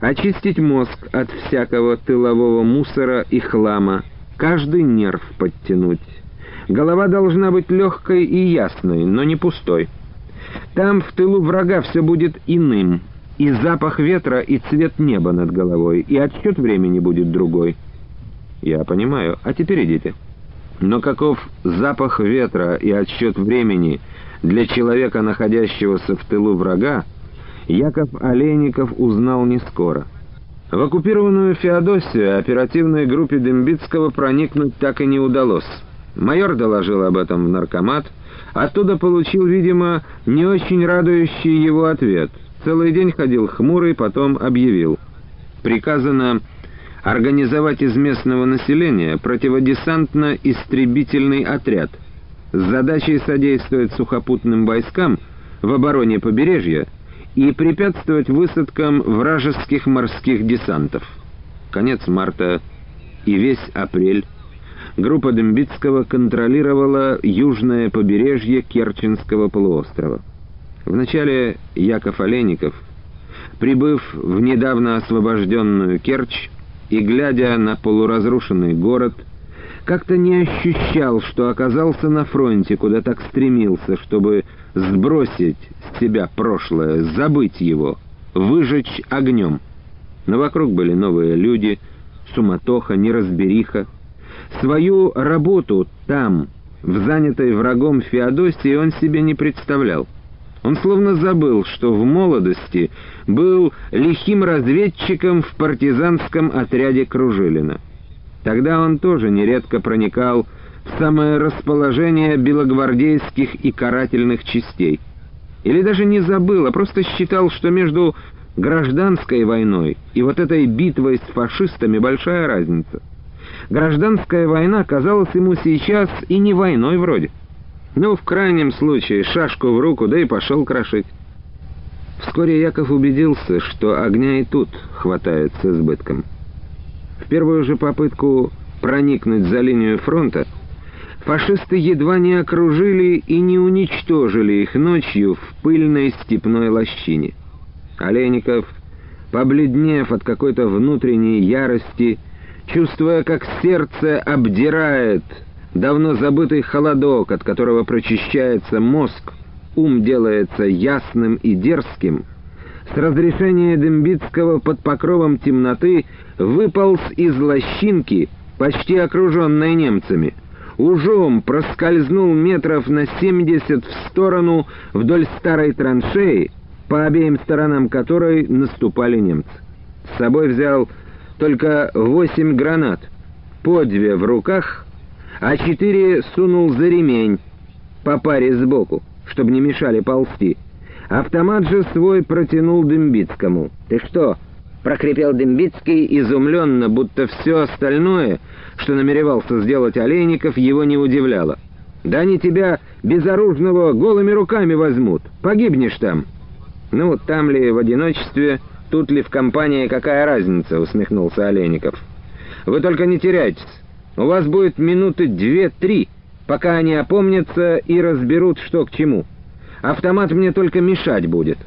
очистить мозг от всякого тылового мусора и хлама, каждый нерв подтянуть. Голова должна быть легкой и ясной, но не пустой. Там в тылу врага все будет иным, и запах ветра, и цвет неба над головой, и отсчет времени будет другой. Я понимаю. А теперь идите. Но каков запах ветра и отсчет времени для человека, находящегося в тылу врага, Яков Олейников узнал не скоро. В оккупированную Феодосию оперативной группе Дембицкого проникнуть так и не удалось. Майор доложил об этом в наркомат, оттуда получил, видимо, не очень радующий его ответ. Целый день ходил хмурый, потом объявил. Приказано организовать из местного населения противодесантно-истребительный отряд с задачей содействовать сухопутным войскам в обороне побережья и препятствовать высадкам вражеских морских десантов. Конец марта и весь апрель группа Дембицкого контролировала южное побережье Керченского полуострова. Вначале Яков Олейников, прибыв в недавно освобожденную Керчь и глядя на полуразрушенный город, как-то не ощущал, что оказался на фронте, куда так стремился, чтобы сбросить с себя прошлое, забыть его, выжечь огнем. Но вокруг были новые люди, суматоха, неразбериха. Свою работу там, в занятой врагом Феодосии, он себе не представлял. Он словно забыл, что в молодости был лихим разведчиком в партизанском отряде Кружилина. Тогда он тоже нередко проникал самое расположение белогвардейских и карательных частей. Или даже не забыл, а просто считал, что между гражданской войной и вот этой битвой с фашистами большая разница. Гражданская война казалась ему сейчас и не войной вроде. Ну, в крайнем случае, шашку в руку, да и пошел крошить. Вскоре Яков убедился, что огня и тут хватает с избытком. В первую же попытку проникнуть за линию фронта фашисты едва не окружили и не уничтожили их ночью в пыльной степной лощине. Олейников, побледнев от какой-то внутренней ярости, чувствуя, как сердце обдирает давно забытый холодок, от которого прочищается мозг, ум делается ясным и дерзким — с разрешения Дембицкого под покровом темноты выполз из лощинки, почти окруженной немцами. Ужом проскользнул метров на семьдесят в сторону вдоль старой траншеи, по обеим сторонам которой наступали немцы. С собой взял только восемь гранат, по две в руках, а четыре сунул за ремень, по паре сбоку, чтобы не мешали ползти. Автомат же свой протянул Дымбицкому. «Ты что?» — прокрепел Дымбицкий изумленно, будто все остальное, что намеревался сделать Олейников, его не удивляло. «Да они тебя, безоружного, голыми руками возьмут. Погибнешь там». «Ну, там ли в одиночестве, тут ли в компании, какая разница?» — усмехнулся Олейников. «Вы только не теряйтесь. У вас будет минуты две-три, пока они опомнятся и разберут, что к чему». Автомат мне только мешать будет.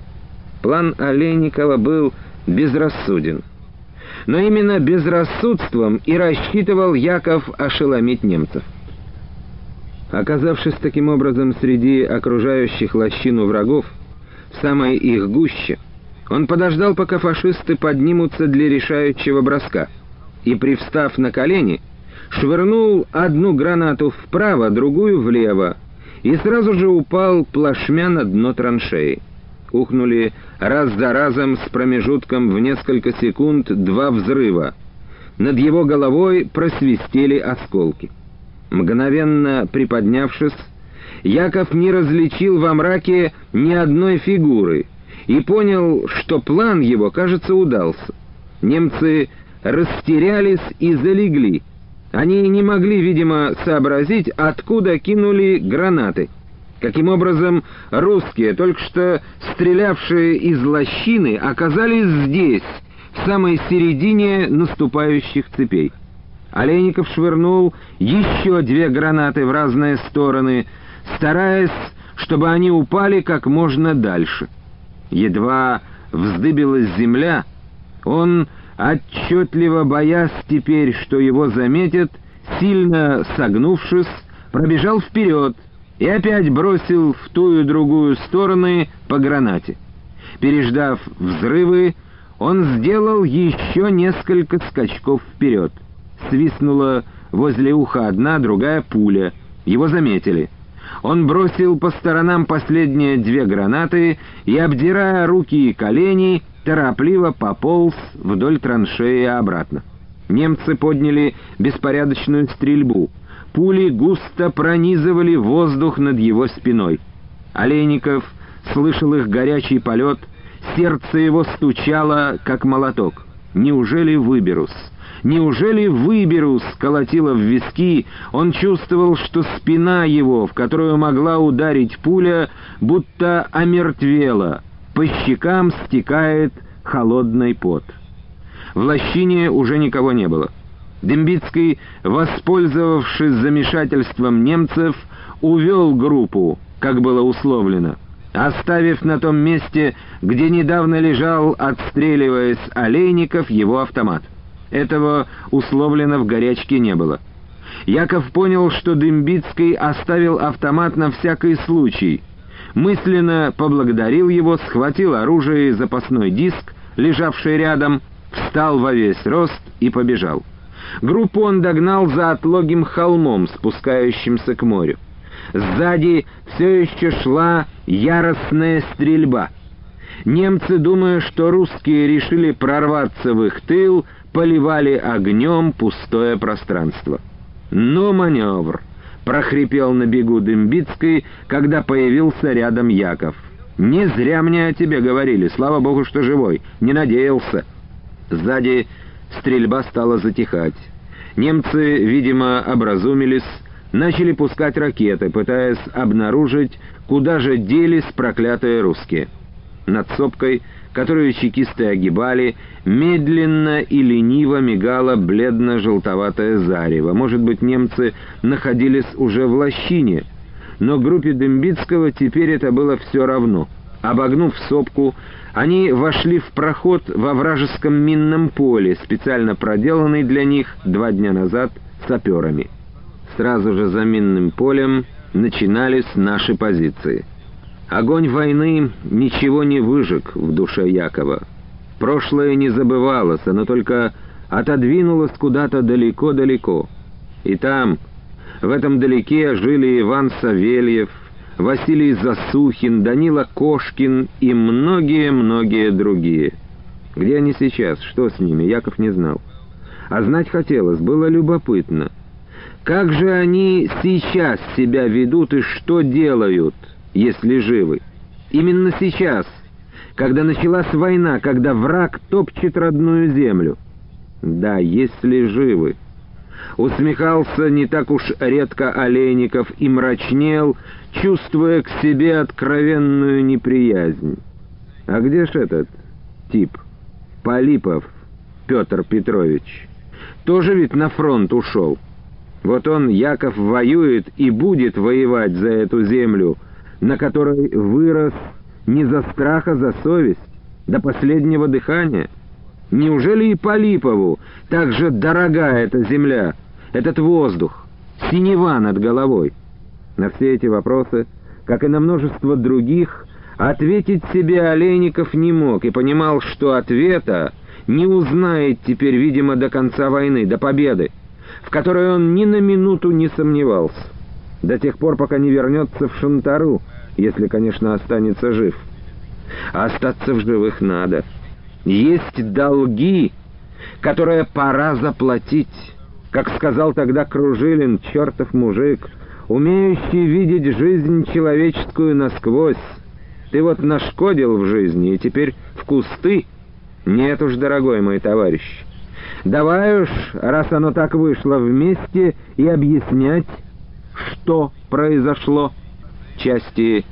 План Олейникова был безрассуден. Но именно безрассудством и рассчитывал Яков ошеломить немцев. Оказавшись таким образом среди окружающих лощину врагов, в самой их гуще, он подождал, пока фашисты поднимутся для решающего броска, и, привстав на колени, швырнул одну гранату вправо, другую влево, и сразу же упал плашмя на дно траншеи. Ухнули раз за разом с промежутком в несколько секунд два взрыва. Над его головой просвистели осколки. Мгновенно приподнявшись, Яков не различил во мраке ни одной фигуры и понял, что план его, кажется, удался. Немцы растерялись и залегли — они не могли, видимо, сообразить, откуда кинули гранаты. Каким образом русские, только что стрелявшие из лощины, оказались здесь, в самой середине наступающих цепей. Олейников швырнул еще две гранаты в разные стороны, стараясь, чтобы они упали как можно дальше. Едва вздыбилась земля, Он, отчетливо боясь теперь, что его заметят, сильно согнувшись, пробежал вперед и опять бросил в ту и другую стороны по гранате. Переждав взрывы, он сделал еще несколько скачков вперед. Свистнула возле уха одна, другая пуля. Его заметили. Он бросил по сторонам последние две гранаты и, обдирая руки и колени, торопливо пополз вдоль траншеи обратно. Немцы подняли беспорядочную стрельбу. Пули густо пронизывали воздух над его спиной. Олейников слышал их горячий полет, сердце его стучало, как молоток. «Неужели выберусь?» Неужели выберу сколотила в виски, он чувствовал, что спина его, в которую могла ударить пуля, будто омертвела, по щекам стекает холодный пот. В лощине уже никого не было. Дембицкий, воспользовавшись замешательством немцев, увел группу, как было условлено, оставив на том месте, где недавно лежал, отстреливаясь Олейников, его автомат. Этого условлено в горячке не было. Яков понял, что Дымбицкий оставил автомат на всякий случай. Мысленно поблагодарил его, схватил оружие и запасной диск, лежавший рядом, встал во весь рост и побежал. Группу он догнал за отлогим холмом, спускающимся к морю. Сзади все еще шла яростная стрельба. Немцы, думая, что русские решили прорваться в их тыл, поливали огнем пустое пространство. «Ну, маневр!» — прохрипел на бегу Дымбицкой, когда появился рядом Яков. «Не зря мне о тебе говорили, слава богу, что живой, не надеялся». Сзади стрельба стала затихать. Немцы, видимо, образумились, начали пускать ракеты, пытаясь обнаружить, куда же делись проклятые русские. Над сопкой — которую чекисты огибали, медленно и лениво мигало бледно-желтоватое зарево. Может быть, немцы находились уже в лощине, но группе Дембицкого теперь это было все равно. Обогнув сопку, они вошли в проход во вражеском минном поле, специально проделанный для них два дня назад саперами. Сразу же за минным полем начинались наши позиции. Огонь войны ничего не выжег в душе Якова. Прошлое не забывалось, оно только отодвинулось куда-то далеко-далеко. И там, в этом далеке, жили Иван Савельев, Василий Засухин, Данила Кошкин и многие-многие другие. Где они сейчас, что с ними, Яков не знал. А знать хотелось, было любопытно. Как же они сейчас себя ведут и что делают — если живы. Именно сейчас, когда началась война, когда враг топчет родную землю. Да, если живы. Усмехался не так уж редко Олейников и мрачнел, чувствуя к себе откровенную неприязнь. А где ж этот тип? Полипов Петр Петрович. Тоже ведь на фронт ушел. Вот он, Яков, воюет и будет воевать за эту землю — на которой вырос не за страх, а за совесть, до последнего дыхания? Неужели и Полипову так же дорога эта земля, этот воздух, синева над головой? На все эти вопросы, как и на множество других, ответить себе Олейников не мог и понимал, что ответа не узнает теперь, видимо, до конца войны, до победы, в которой он ни на минуту не сомневался до тех пор, пока не вернется в Шантару, если, конечно, останется жив. А остаться в живых надо. Есть долги, которые пора заплатить. Как сказал тогда Кружилин, чертов мужик, умеющий видеть жизнь человеческую насквозь. Ты вот нашкодил в жизни, и теперь в кусты? Нет уж, дорогой мой товарищ. Давай уж, раз оно так вышло вместе, и объяснять, что произошло. Части,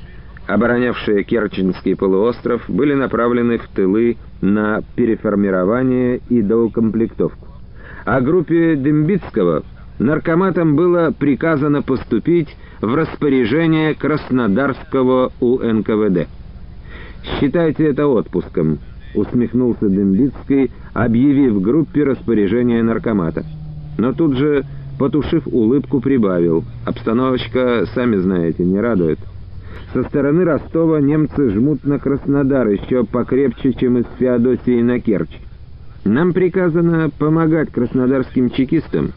оборонявшие Керченский полуостров, были направлены в тылы на переформирование и доукомплектовку. А группе Дембицкого наркоматам было приказано поступить в распоряжение Краснодарского УНКВД. Считайте это отпуском, усмехнулся Дембицкий, объявив группе распоряжение наркомата. Но тут же, потушив улыбку, прибавил. Обстановочка, сами знаете, не радует. Со стороны Ростова немцы жмут на Краснодар еще покрепче, чем из Феодосии на Керчь. Нам приказано помогать краснодарским чекистам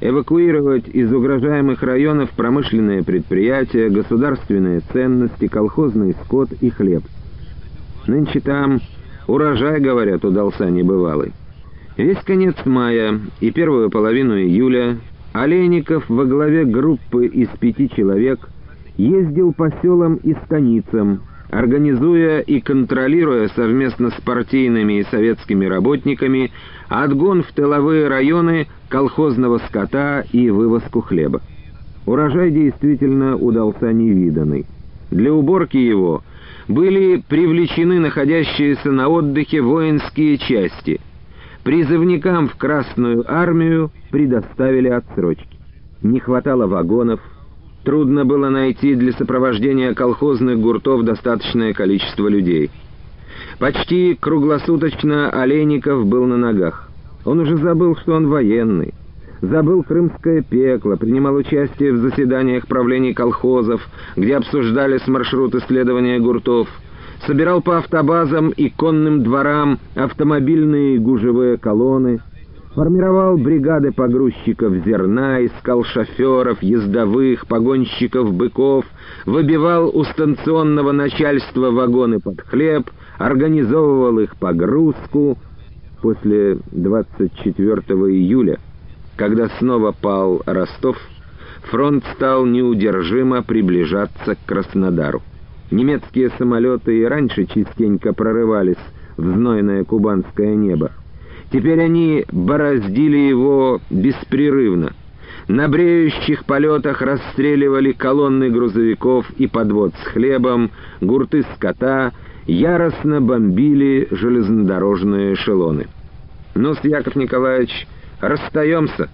эвакуировать из угрожаемых районов промышленные предприятия, государственные ценности, колхозный скот и хлеб. Нынче там урожай, говорят, удался небывалый. Весь конец мая и первую половину июля Олейников во главе группы из пяти человек ездил по селам и станицам, организуя и контролируя совместно с партийными и советскими работниками отгон в тыловые районы колхозного скота и вывозку хлеба. Урожай действительно удался невиданный. Для уборки его были привлечены находящиеся на отдыхе воинские части. Призывникам в Красную армию предоставили отсрочки. Не хватало вагонов, Трудно было найти для сопровождения колхозных гуртов достаточное количество людей. Почти круглосуточно Олейников был на ногах. Он уже забыл, что он военный. Забыл крымское пекло, принимал участие в заседаниях правлений колхозов, где обсуждались маршруты следования гуртов, собирал по автобазам и конным дворам автомобильные гужевые колонны, формировал бригады погрузчиков зерна, искал шоферов, ездовых, погонщиков быков, выбивал у станционного начальства вагоны под хлеб, организовывал их погрузку. После 24 июля, когда снова пал Ростов, фронт стал неудержимо приближаться к Краснодару. Немецкие самолеты и раньше частенько прорывались в знойное кубанское небо. Теперь они бороздили его беспрерывно. На бреющих полетах расстреливали колонны грузовиков и подвод с хлебом, гурты скота, яростно бомбили железнодорожные эшелоны. ну Яков Николаевич, расстаемся!»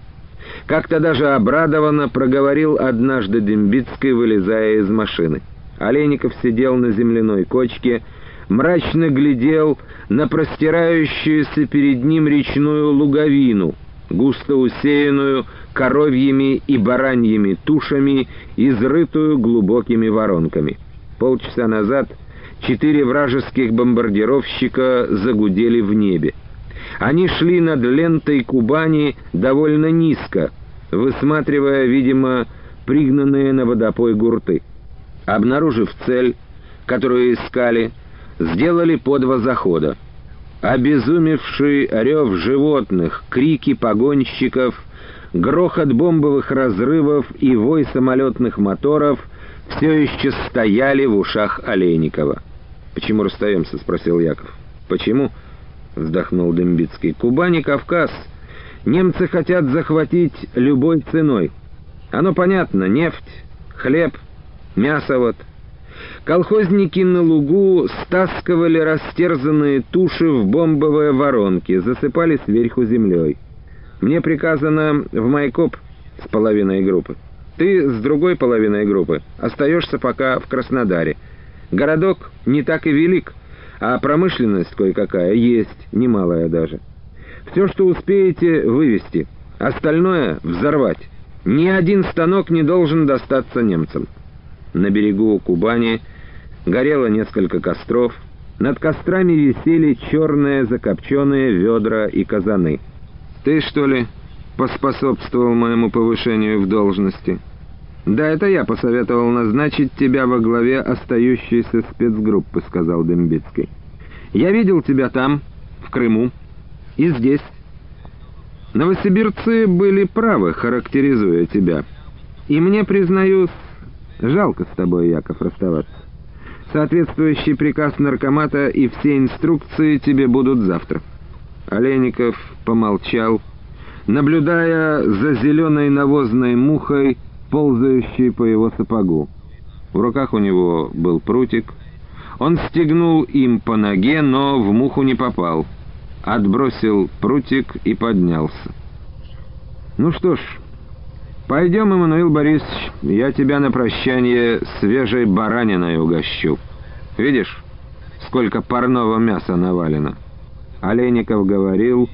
Как-то даже обрадованно проговорил однажды Дембицкий, вылезая из машины. Олейников сидел на земляной кочке, мрачно глядел на простирающуюся перед ним речную луговину, густо усеянную коровьими и бараньими тушами, изрытую глубокими воронками. Полчаса назад четыре вражеских бомбардировщика загудели в небе. Они шли над лентой Кубани довольно низко, высматривая, видимо, пригнанные на водопой гурты. Обнаружив цель, которую искали, сделали по два захода. Обезумевший рев животных, крики погонщиков, грохот бомбовых разрывов и вой самолетных моторов все еще стояли в ушах Олейникова. «Почему расстаемся?» — спросил Яков. «Почему?» — вздохнул Дембицкий. «Кубань и Кавказ. Немцы хотят захватить любой ценой. Оно понятно. Нефть, хлеб, мясо вот». Колхозники на лугу стаскивали растерзанные туши в бомбовые воронки, засыпали сверху землей. Мне приказано в Майкоп с половиной группы. Ты с другой половиной группы остаешься пока в Краснодаре. Городок не так и велик, а промышленность кое-какая есть, немалая даже. Все, что успеете, вывести. Остальное — взорвать. Ни один станок не должен достаться немцам. На берегу Кубани горело несколько костров. Над кострами висели черные закопченные ведра и казаны. «Ты, что ли, поспособствовал моему повышению в должности?» «Да, это я посоветовал назначить тебя во главе остающейся спецгруппы», — сказал Дембицкий. «Я видел тебя там, в Крыму, и здесь. Новосибирцы были правы, характеризуя тебя. И мне, признаюсь, Жалко с тобой, Яков, расставаться. Соответствующий приказ наркомата и все инструкции тебе будут завтра». Олейников помолчал, наблюдая за зеленой навозной мухой, ползающей по его сапогу. В руках у него был прутик. Он стегнул им по ноге, но в муху не попал. Отбросил прутик и поднялся. «Ну что ж, «Пойдем, Эммануил Борисович, я тебя на прощание свежей бараниной угощу. Видишь, сколько парного мяса навалено. Олейников говорил,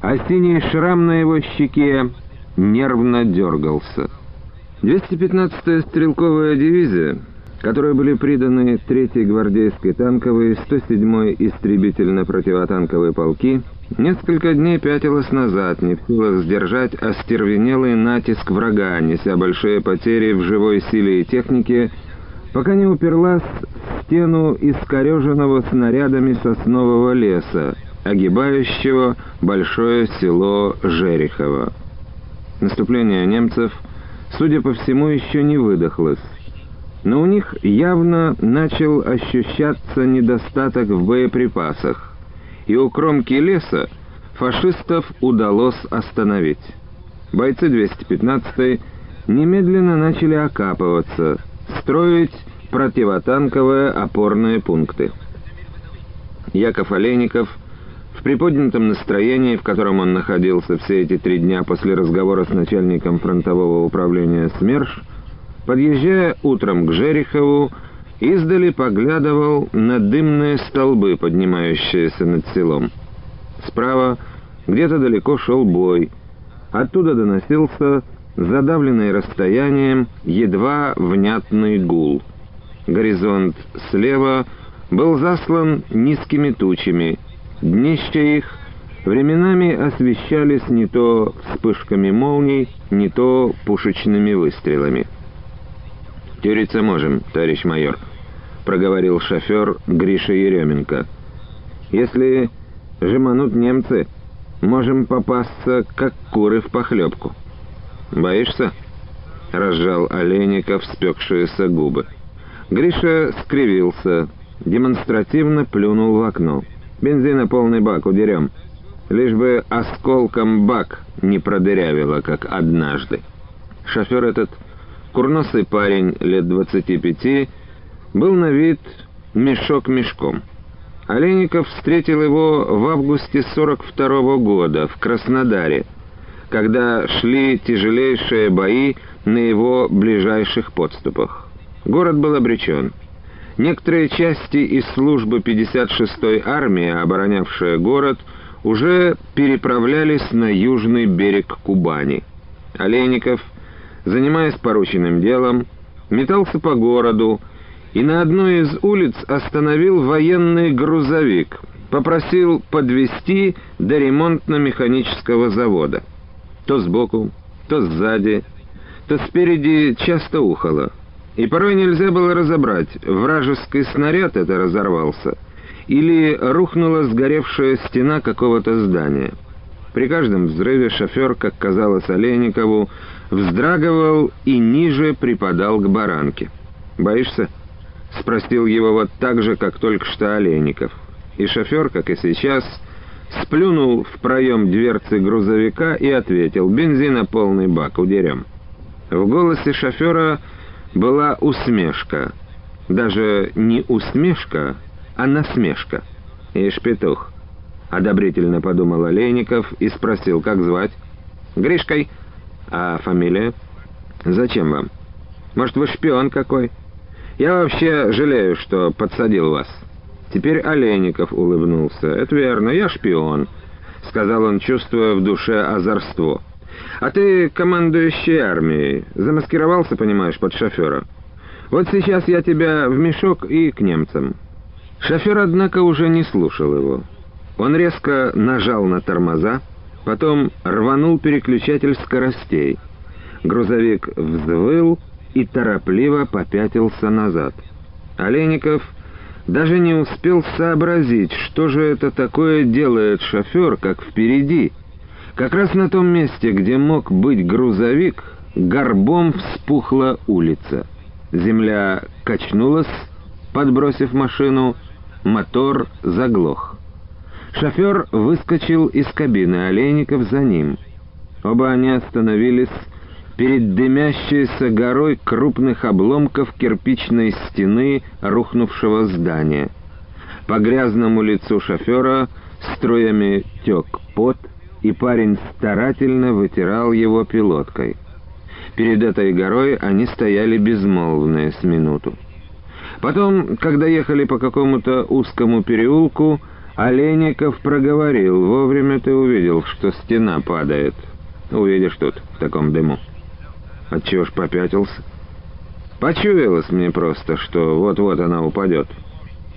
а синий шрам на его щеке нервно дергался. 215-я стрелковая дивизия, которой были приданы 3-й гвардейской танковой, 107-й истребительно-противотанковые полки, несколько дней пятилась назад, не в силах сдержать остервенелый натиск врага, неся большие потери в живой силе и технике, пока не уперлась в стену искореженного снарядами соснового леса, огибающего большое село Жерехово. Наступление немцев, судя по всему, еще не выдохлось, но у них явно начал ощущаться недостаток в боеприпасах, и у кромки леса фашистов удалось остановить. Бойцы 215-й немедленно начали окапываться, строить противотанковые опорные пункты. Яков Олейников в приподнятом настроении, в котором он находился все эти три дня после разговора с начальником фронтового управления СМЕРШ, подъезжая утром к Жерехову, издали поглядывал на дымные столбы, поднимающиеся над селом. Справа где-то далеко шел бой. Оттуда доносился задавленный расстоянием едва внятный гул. Горизонт слева был заслан низкими тучами — Днища их временами освещались не то вспышками молний, не то пушечными выстрелами. «Тюриться можем, товарищ майор», — проговорил шофер Гриша Еременко. «Если жеманут немцы, можем попасться, как куры в похлебку». «Боишься?» — разжал Олейников спекшиеся губы. Гриша скривился, демонстративно плюнул в окно. Бензина полный бак удерем. Лишь бы осколком бак не продырявило, как однажды. Шофер этот, курносый парень лет 25, был на вид мешок мешком. Олейников встретил его в августе 42 -го года в Краснодаре, когда шли тяжелейшие бои на его ближайших подступах. Город был обречен. Некоторые части из службы 56-й армии, оборонявшие город, уже переправлялись на южный берег Кубани. Олейников, занимаясь порученным делом, метался по городу и на одной из улиц остановил военный грузовик, попросил подвести до ремонтно-механического завода. То сбоку, то сзади, то спереди часто ухало — и порой нельзя было разобрать, вражеский снаряд это разорвался или рухнула сгоревшая стена какого-то здания. При каждом взрыве шофер, как казалось Олейникову, вздрагивал и ниже припадал к баранке. «Боишься?» — спросил его вот так же, как только что Олейников. И шофер, как и сейчас, сплюнул в проем дверцы грузовика и ответил «Бензина полный бак, удерем». В голосе шофера была усмешка. Даже не усмешка, а насмешка. «Ишь, петух!» — одобрительно подумал Олейников и спросил, как звать. «Гришкой. А фамилия?» «Зачем вам? Может, вы шпион какой? Я вообще жалею, что подсадил вас». Теперь Олейников улыбнулся. «Это верно, я шпион», — сказал он, чувствуя в душе озорство. А ты командующий армией. Замаскировался, понимаешь, под шофера. Вот сейчас я тебя в мешок и к немцам». Шофер, однако, уже не слушал его. Он резко нажал на тормоза, потом рванул переключатель скоростей. Грузовик взвыл и торопливо попятился назад. Олейников даже не успел сообразить, что же это такое делает шофер, как впереди — как раз на том месте, где мог быть грузовик, горбом вспухла улица. Земля качнулась, подбросив машину, мотор заглох. Шофер выскочил из кабины, Олейников за ним. Оба они остановились перед дымящейся горой крупных обломков кирпичной стены рухнувшего здания. По грязному лицу шофера струями тек пот, и парень старательно вытирал его пилоткой. Перед этой горой они стояли безмолвные с минуту. Потом, когда ехали по какому-то узкому переулку, Олейников проговорил. «Вовремя ты увидел, что стена падает. Увидишь тут, в таком дыму». Отчего ж попятился? Почуялось мне просто, что вот-вот она упадет.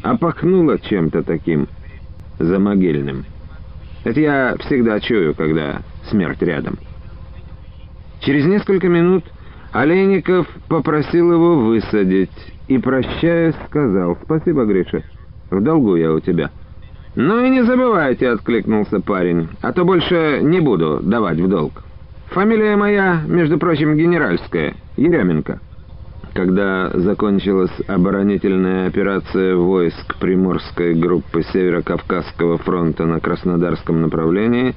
А пахнуло чем-то таким замогильным. Это я всегда чую, когда смерть рядом. Через несколько минут Олейников попросил его высадить и, прощаясь, сказал «Спасибо, Гриша, в долгу я у тебя». «Ну и не забывайте», — откликнулся парень, «а то больше не буду давать в долг. Фамилия моя, между прочим, генеральская, Еременко». Когда закончилась оборонительная операция войск Приморской группы Северо-Кавказского фронта на Краснодарском направлении,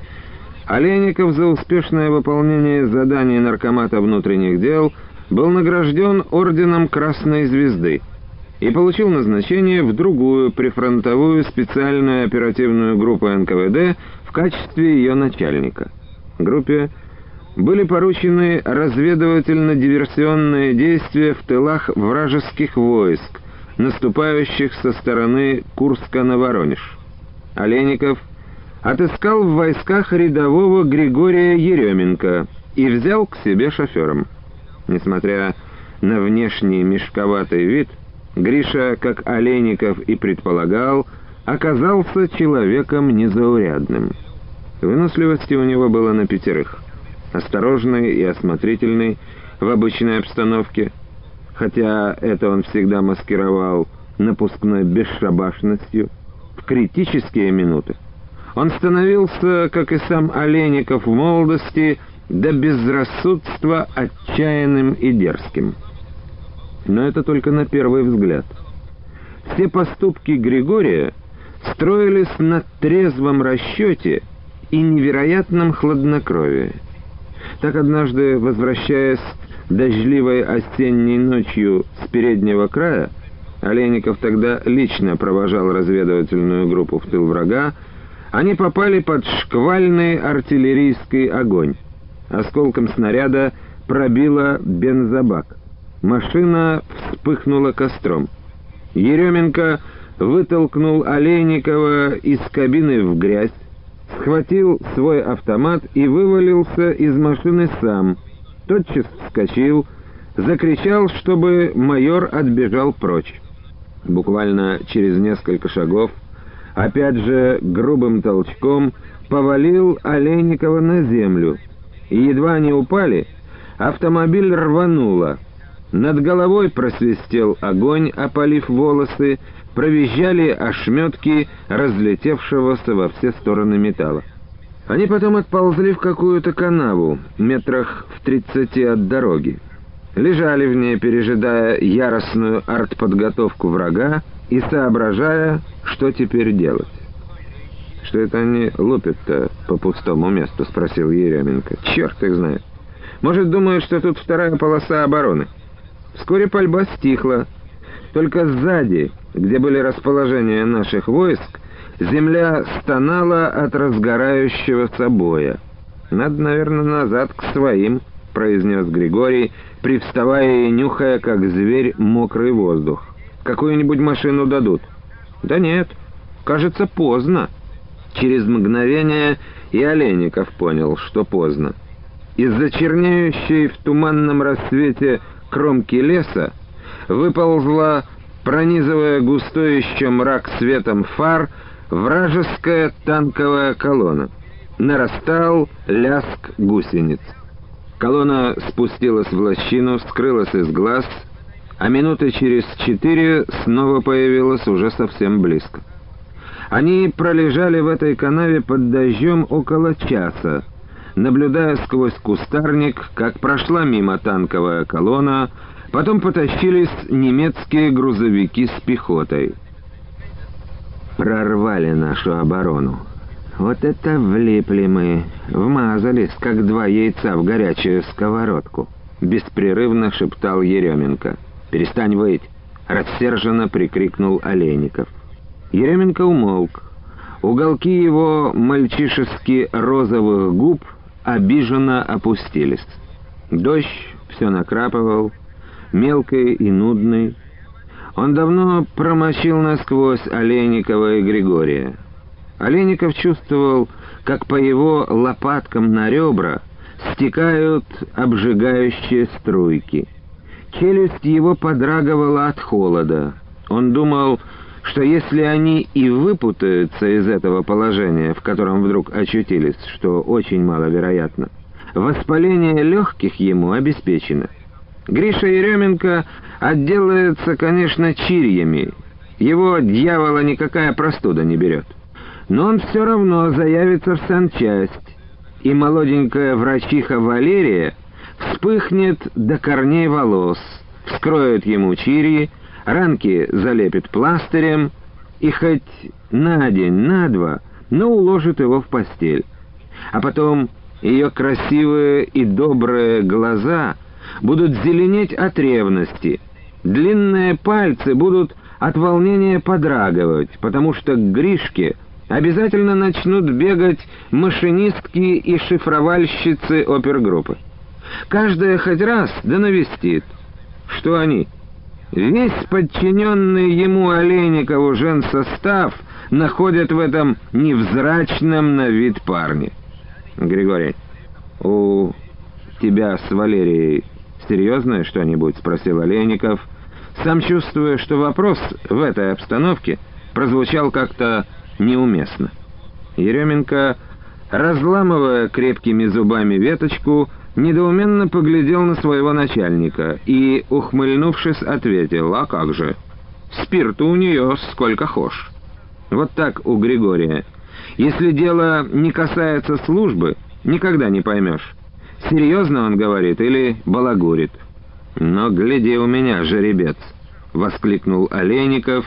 Олейников за успешное выполнение заданий Наркомата внутренних дел был награжден орденом Красной Звезды и получил назначение в другую прифронтовую специальную оперативную группу НКВД в качестве ее начальника. Группе были поручены разведывательно-диверсионные действия в тылах вражеских войск, наступающих со стороны Курска на Воронеж. Олейников отыскал в войсках рядового Григория Еременко и взял к себе шофером. Несмотря на внешний мешковатый вид, Гриша, как Олейников и предполагал, оказался человеком незаурядным. Выносливости у него было на пятерых осторожный и осмотрительный в обычной обстановке, хотя это он всегда маскировал напускной бесшабашностью, в критические минуты. Он становился, как и сам Олейников в молодости, до безрассудства отчаянным и дерзким. Но это только на первый взгляд. Все поступки Григория строились на трезвом расчете и невероятном хладнокровии. Так однажды, возвращаясь дождливой осенней ночью с переднего края, Олейников тогда лично провожал разведывательную группу в тыл врага, они попали под шквальный артиллерийский огонь. Осколком снаряда пробила бензобак. Машина вспыхнула костром. Еременко вытолкнул Олейникова из кабины в грязь, схватил свой автомат и вывалился из машины сам. Тотчас вскочил, закричал, чтобы майор отбежал прочь. Буквально через несколько шагов, опять же грубым толчком, повалил Олейникова на землю. И едва они упали, автомобиль рвануло. Над головой просвистел огонь, опалив волосы, провизжали ошметки разлетевшегося во все стороны металла. Они потом отползли в какую-то канаву, метрах в тридцати от дороги. Лежали в ней, пережидая яростную артподготовку врага и соображая, что теперь делать. «Что это они лупят-то по пустому месту?» — спросил Еременко. «Черт их знает. Может, думают, что тут вторая полоса обороны». Вскоре пальба стихла. Только сзади, где были расположения наших войск, земля стонала от разгорающегося боя. «Надо, наверное, назад к своим», — произнес Григорий, привставая и нюхая, как зверь, мокрый воздух. «Какую-нибудь машину дадут?» «Да нет, кажется, поздно». Через мгновение и Олейников понял, что поздно. Из-за чернеющей в туманном рассвете кромки леса выползла пронизывая густой еще мрак светом фар, вражеская танковая колонна. Нарастал ляск гусениц. Колонна спустилась в лощину, скрылась из глаз, а минуты через четыре снова появилась уже совсем близко. Они пролежали в этой канаве под дождем около часа, наблюдая сквозь кустарник, как прошла мимо танковая колонна, Потом потащились немецкие грузовики с пехотой. Прорвали нашу оборону. Вот это влипли мы, вмазались, как два яйца в горячую сковородку. Беспрерывно шептал Еременко. «Перестань выть!» — рассерженно прикрикнул Олейников. Еременко умолк. Уголки его мальчишески розовых губ обиженно опустились. Дождь все накрапывал, мелкой и нудной. Он давно промочил насквозь Олейникова и Григория. Олейников чувствовал, как по его лопаткам на ребра стекают обжигающие струйки. Челюсть его подрагивала от холода. Он думал, что если они и выпутаются из этого положения, в котором вдруг очутились, что очень маловероятно, воспаление легких ему обеспечено. Гриша Еременко отделается, конечно, чирьями. Его дьявола никакая простуда не берет. Но он все равно заявится в санчасть, и молоденькая врачиха Валерия вспыхнет до корней волос, вскроет ему чирьи, ранки залепит пластырем и хоть на день, на два, но уложит его в постель. А потом ее красивые и добрые глаза будут зеленеть от ревности, длинные пальцы будут от волнения подрагивать, потому что к Гришке обязательно начнут бегать машинистки и шифровальщицы опергруппы. Каждая хоть раз да навестит. Что они? Весь подчиненный ему Олейникову женсостав находят в этом невзрачном на вид парне. Григорий, у тебя с Валерией серьезное что-нибудь? Спросил Олейников, сам чувствуя, что вопрос в этой обстановке прозвучал как-то неуместно. Еременко, разламывая крепкими зубами веточку, недоуменно поглядел на своего начальника и, ухмыльнувшись, ответил, «А как же? Спирту у нее сколько хошь». Вот так у Григория. Если дело не касается службы, никогда не поймешь, серьезно он говорит или балагурит. «Но гляди у меня, жеребец!» — воскликнул Олейников,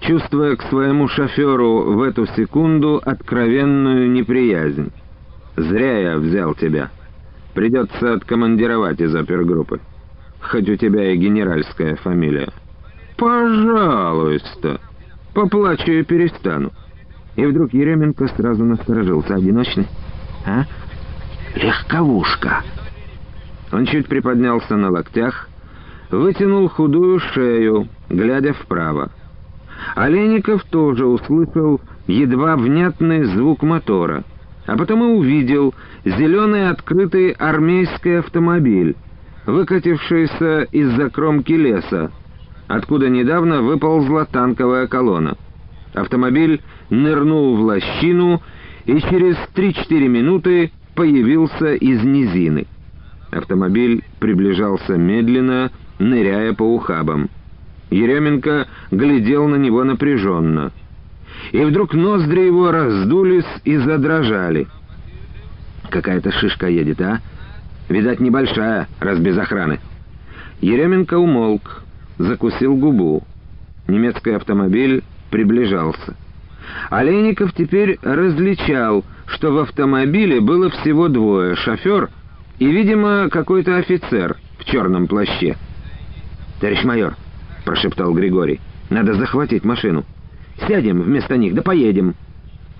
чувствуя к своему шоферу в эту секунду откровенную неприязнь. «Зря я взял тебя». Придется откомандировать из опергруппы. Хоть у тебя и генеральская фамилия. Пожалуйста. Поплачу и перестану. И вдруг Еременко сразу насторожился. Одиночный? А? Легковушка. Он чуть приподнялся на локтях, вытянул худую шею, глядя вправо. Олейников тоже услышал едва внятный звук мотора — а потом и увидел зеленый открытый армейский автомобиль, выкатившийся из-за кромки леса, откуда недавно выползла танковая колонна. Автомобиль нырнул в лощину и через 3-4 минуты появился из низины. Автомобиль приближался медленно, ныряя по ухабам. Еременко глядел на него напряженно — и вдруг ноздри его раздулись и задрожали. «Какая-то шишка едет, а? Видать, небольшая, раз без охраны». Еременко умолк, закусил губу. Немецкий автомобиль приближался. Олейников теперь различал, что в автомобиле было всего двое — шофер и, видимо, какой-то офицер в черном плаще. «Товарищ майор», — прошептал Григорий, — «надо захватить машину». Сядем вместо них, да поедем».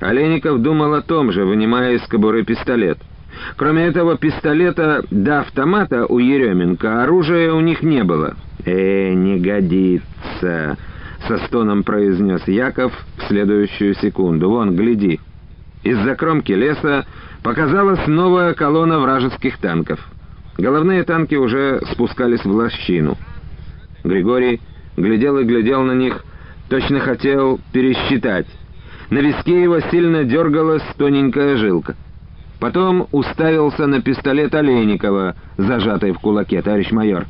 Олейников думал о том же, вынимая из кобуры пистолет. Кроме этого пистолета до автомата у Еременко оружия у них не было. «Э, не годится», — со стоном произнес Яков в следующую секунду. «Вон, гляди». Из-за кромки леса показалась новая колонна вражеских танков. Головные танки уже спускались в лощину. Григорий глядел и глядел на них, Точно хотел пересчитать. На виске его сильно дергалась тоненькая жилка. Потом уставился на пистолет Олейникова, зажатый в кулаке, товарищ майор.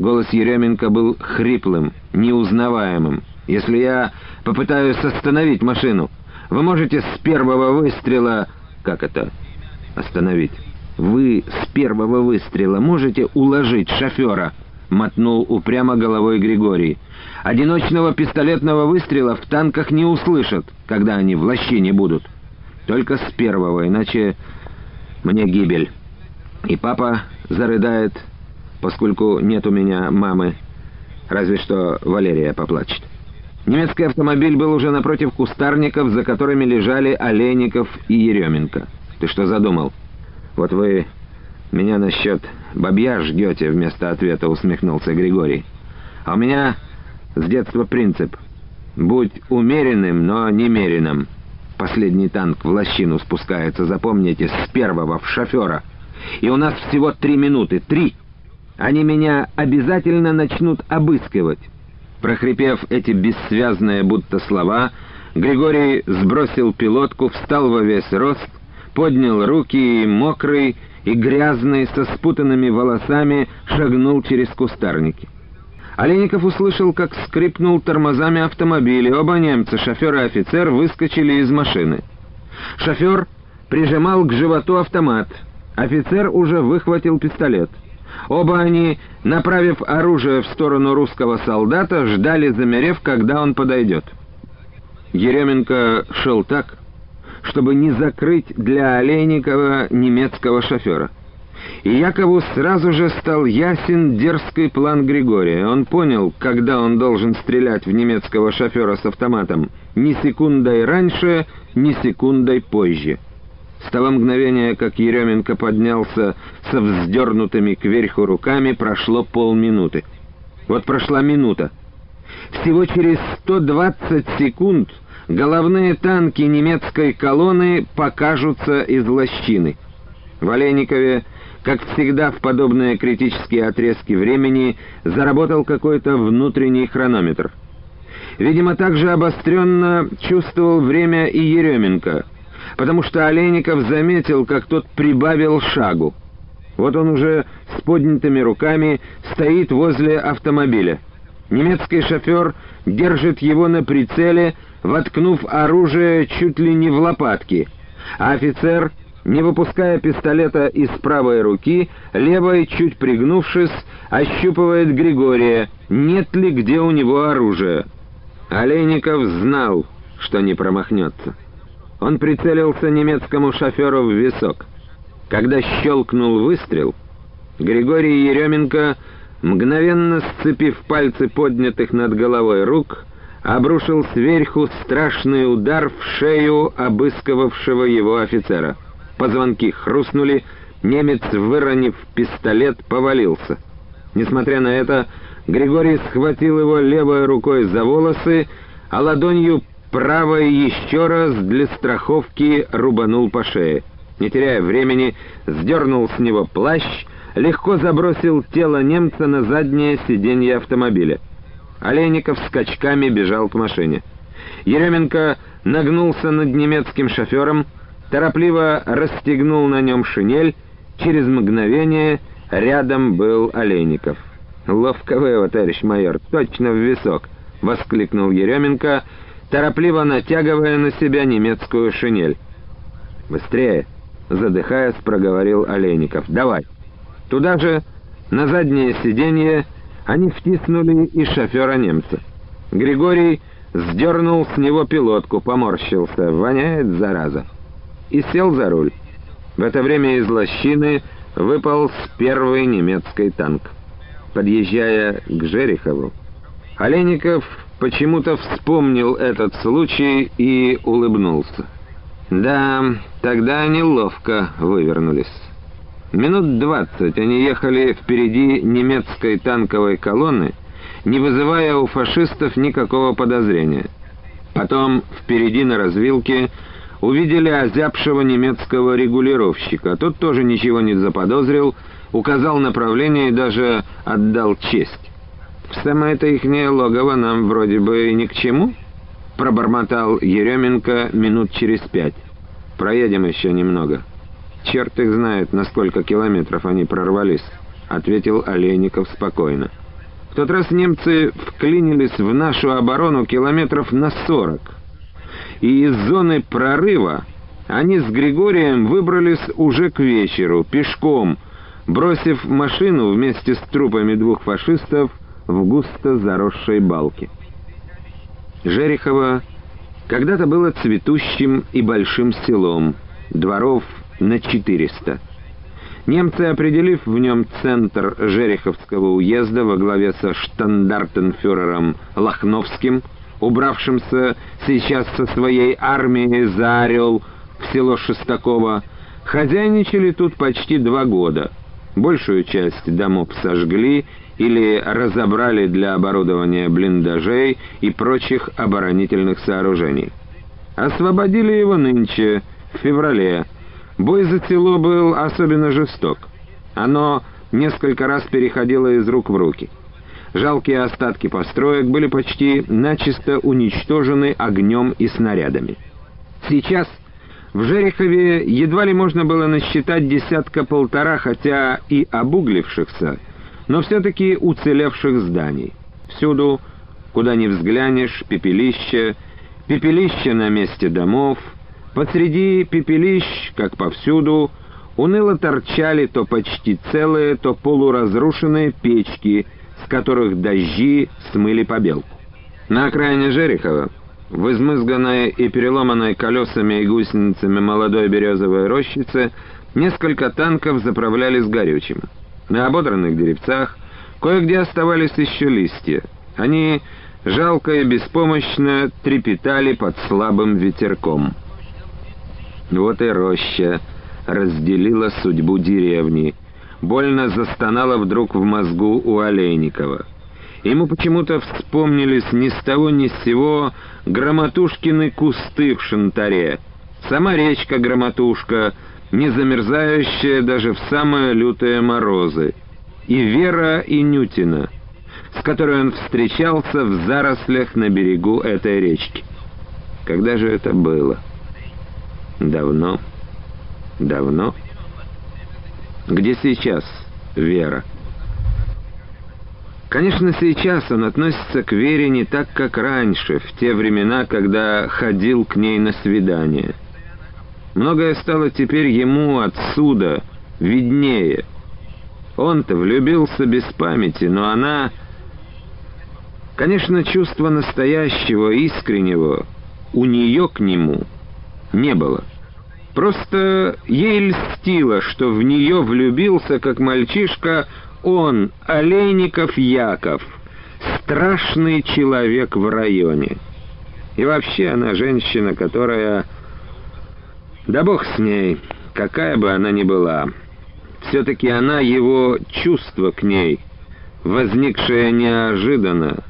Голос Еременко был хриплым, неузнаваемым. «Если я попытаюсь остановить машину, вы можете с первого выстрела...» «Как это? Остановить?» «Вы с первого выстрела можете уложить шофера?» — мотнул упрямо головой Григорий. «Одиночного пистолетного выстрела в танках не услышат, когда они в лощине будут. Только с первого, иначе мне гибель. И папа зарыдает, поскольку нет у меня мамы. Разве что Валерия поплачет». Немецкий автомобиль был уже напротив кустарников, за которыми лежали Олейников и Еременко. «Ты что задумал? Вот вы меня насчет бабья ждете?» — вместо ответа усмехнулся Григорий. «А у меня С детства принцип «Будь умеренным, но немеренным». Последний танк в лощину спускается, запомните, с первого в шофера. И у нас всего три минуты. Три! Они меня обязательно начнут обыскивать. Прохрипев эти бессвязные будто слова, Григорий сбросил пилотку, встал во весь рост, поднял руки и мокрый, и грязный, со спутанными волосами, шагнул через кустарники. Олейников услышал, как скрипнул тормозами автомобиль, оба немца, шофер и офицер, выскочили из машины. Шофер прижимал к животу автомат. Офицер уже выхватил пистолет. Оба они, направив оружие в сторону русского солдата, ждали, замерев, когда он подойдет. Еременко шел так, чтобы не закрыть для Олейникова немецкого шофера. И Якову сразу же стал ясен дерзкий план Григория. Он понял, когда он должен стрелять в немецкого шофера с автоматом. Ни секундой раньше, ни секундой позже. С того мгновения, как Еременко поднялся со вздернутыми кверху руками, прошло полминуты. Вот прошла минута. Всего через 120 секунд головные танки немецкой колонны покажутся из лощины. В Олейникове как всегда в подобные критические отрезки времени заработал какой-то внутренний хронометр. Видимо, также обостренно чувствовал время и Еременко, потому что Олейников заметил, как тот прибавил шагу. Вот он уже с поднятыми руками стоит возле автомобиля. Немецкий шофер держит его на прицеле, воткнув оружие чуть ли не в лопатки, а офицер не выпуская пистолета из правой руки, левой, чуть пригнувшись, ощупывает Григория, нет ли где у него оружия. Олейников знал, что не промахнется. Он прицелился немецкому шоферу в висок. Когда щелкнул выстрел, Григорий Еременко, мгновенно сцепив пальцы поднятых над головой рук, обрушил сверху страшный удар в шею обысковавшего его офицера — Позвонки хрустнули, немец, выронив пистолет, повалился. Несмотря на это, Григорий схватил его левой рукой за волосы, а ладонью правой еще раз для страховки рубанул по шее. Не теряя времени, сдернул с него плащ, легко забросил тело немца на заднее сиденье автомобиля. Олейников скачками бежал к машине. Еременко нагнулся над немецким шофером, торопливо расстегнул на нем шинель, через мгновение рядом был Олейников. «Ловко вы его, товарищ майор, точно в висок!» — воскликнул Еременко, торопливо натягивая на себя немецкую шинель. «Быстрее!» — задыхаясь, проговорил Олейников. «Давай!» Туда же, на заднее сиденье, они втиснули и шофера немца. Григорий сдернул с него пилотку, поморщился. «Воняет, зараза!» И сел за руль. В это время из лощины выпал с первый немецкий танк. Подъезжая к Жерехову, Олейников почему-то вспомнил этот случай и улыбнулся. Да, тогда они ловко вывернулись. Минут двадцать они ехали впереди немецкой танковой колонны, не вызывая у фашистов никакого подозрения. Потом впереди на развилке увидели озябшего немецкого регулировщика. Тот тоже ничего не заподозрил, указал направление и даже отдал честь. «В самое-то ихнее логово нам вроде бы и ни к чему», — пробормотал Еременко минут через пять. «Проедем еще немного». «Черт их знает, на сколько километров они прорвались», — ответил Олейников спокойно. «В тот раз немцы вклинились в нашу оборону километров на сорок» и из зоны прорыва они с Григорием выбрались уже к вечеру, пешком, бросив машину вместе с трупами двух фашистов в густо заросшей балке. Жерехово когда-то было цветущим и большим селом, дворов на 400. Немцы, определив в нем центр Жереховского уезда во главе со штандартенфюрером Лохновским, убравшимся сейчас со своей армией за Орел в село Шестаково, хозяйничали тут почти два года. Большую часть домов сожгли или разобрали для оборудования блиндажей и прочих оборонительных сооружений. Освободили его нынче, в феврале. Бой за село был особенно жесток. Оно несколько раз переходило из рук в руки. Жалкие остатки построек были почти начисто уничтожены огнем и снарядами. Сейчас в Жерехове едва ли можно было насчитать десятка-полтора, хотя и обуглившихся, но все-таки уцелевших зданий. Всюду, куда ни взглянешь, пепелище, пепелище на месте домов, посреди пепелищ, как повсюду, уныло торчали то почти целые, то полуразрушенные печки, с которых дожди смыли побелку. На окраине Жерехова, в измызганной и переломанной колесами и гусеницами молодой березовой рощице, несколько танков заправлялись горючим. На ободранных деревцах кое-где оставались еще листья. Они жалко и беспомощно трепетали под слабым ветерком. Вот и роща разделила судьбу деревни. Больно застонала вдруг в мозгу у Олейникова. Ему почему-то вспомнились ни с того ни с сего громотушкины кусты в Шантаре. Сама речка Громотушка — не замерзающая даже в самые лютые морозы, и Вера Инютина, с которой он встречался в зарослях на берегу этой речки. Когда же это было? Давно? Давно? Где сейчас Вера? Конечно, сейчас он относится к Вере не так, как раньше, в те времена, когда ходил к ней на свидание — Многое стало теперь ему отсюда виднее. Он-то влюбился без памяти, но она... Конечно, чувства настоящего, искреннего у нее к нему не было. Просто ей льстило, что в нее влюбился, как мальчишка, он, Олейников Яков, страшный человек в районе. И вообще она женщина, которая да бог с ней, какая бы она ни была. Все-таки она его чувство к ней, возникшее неожиданно,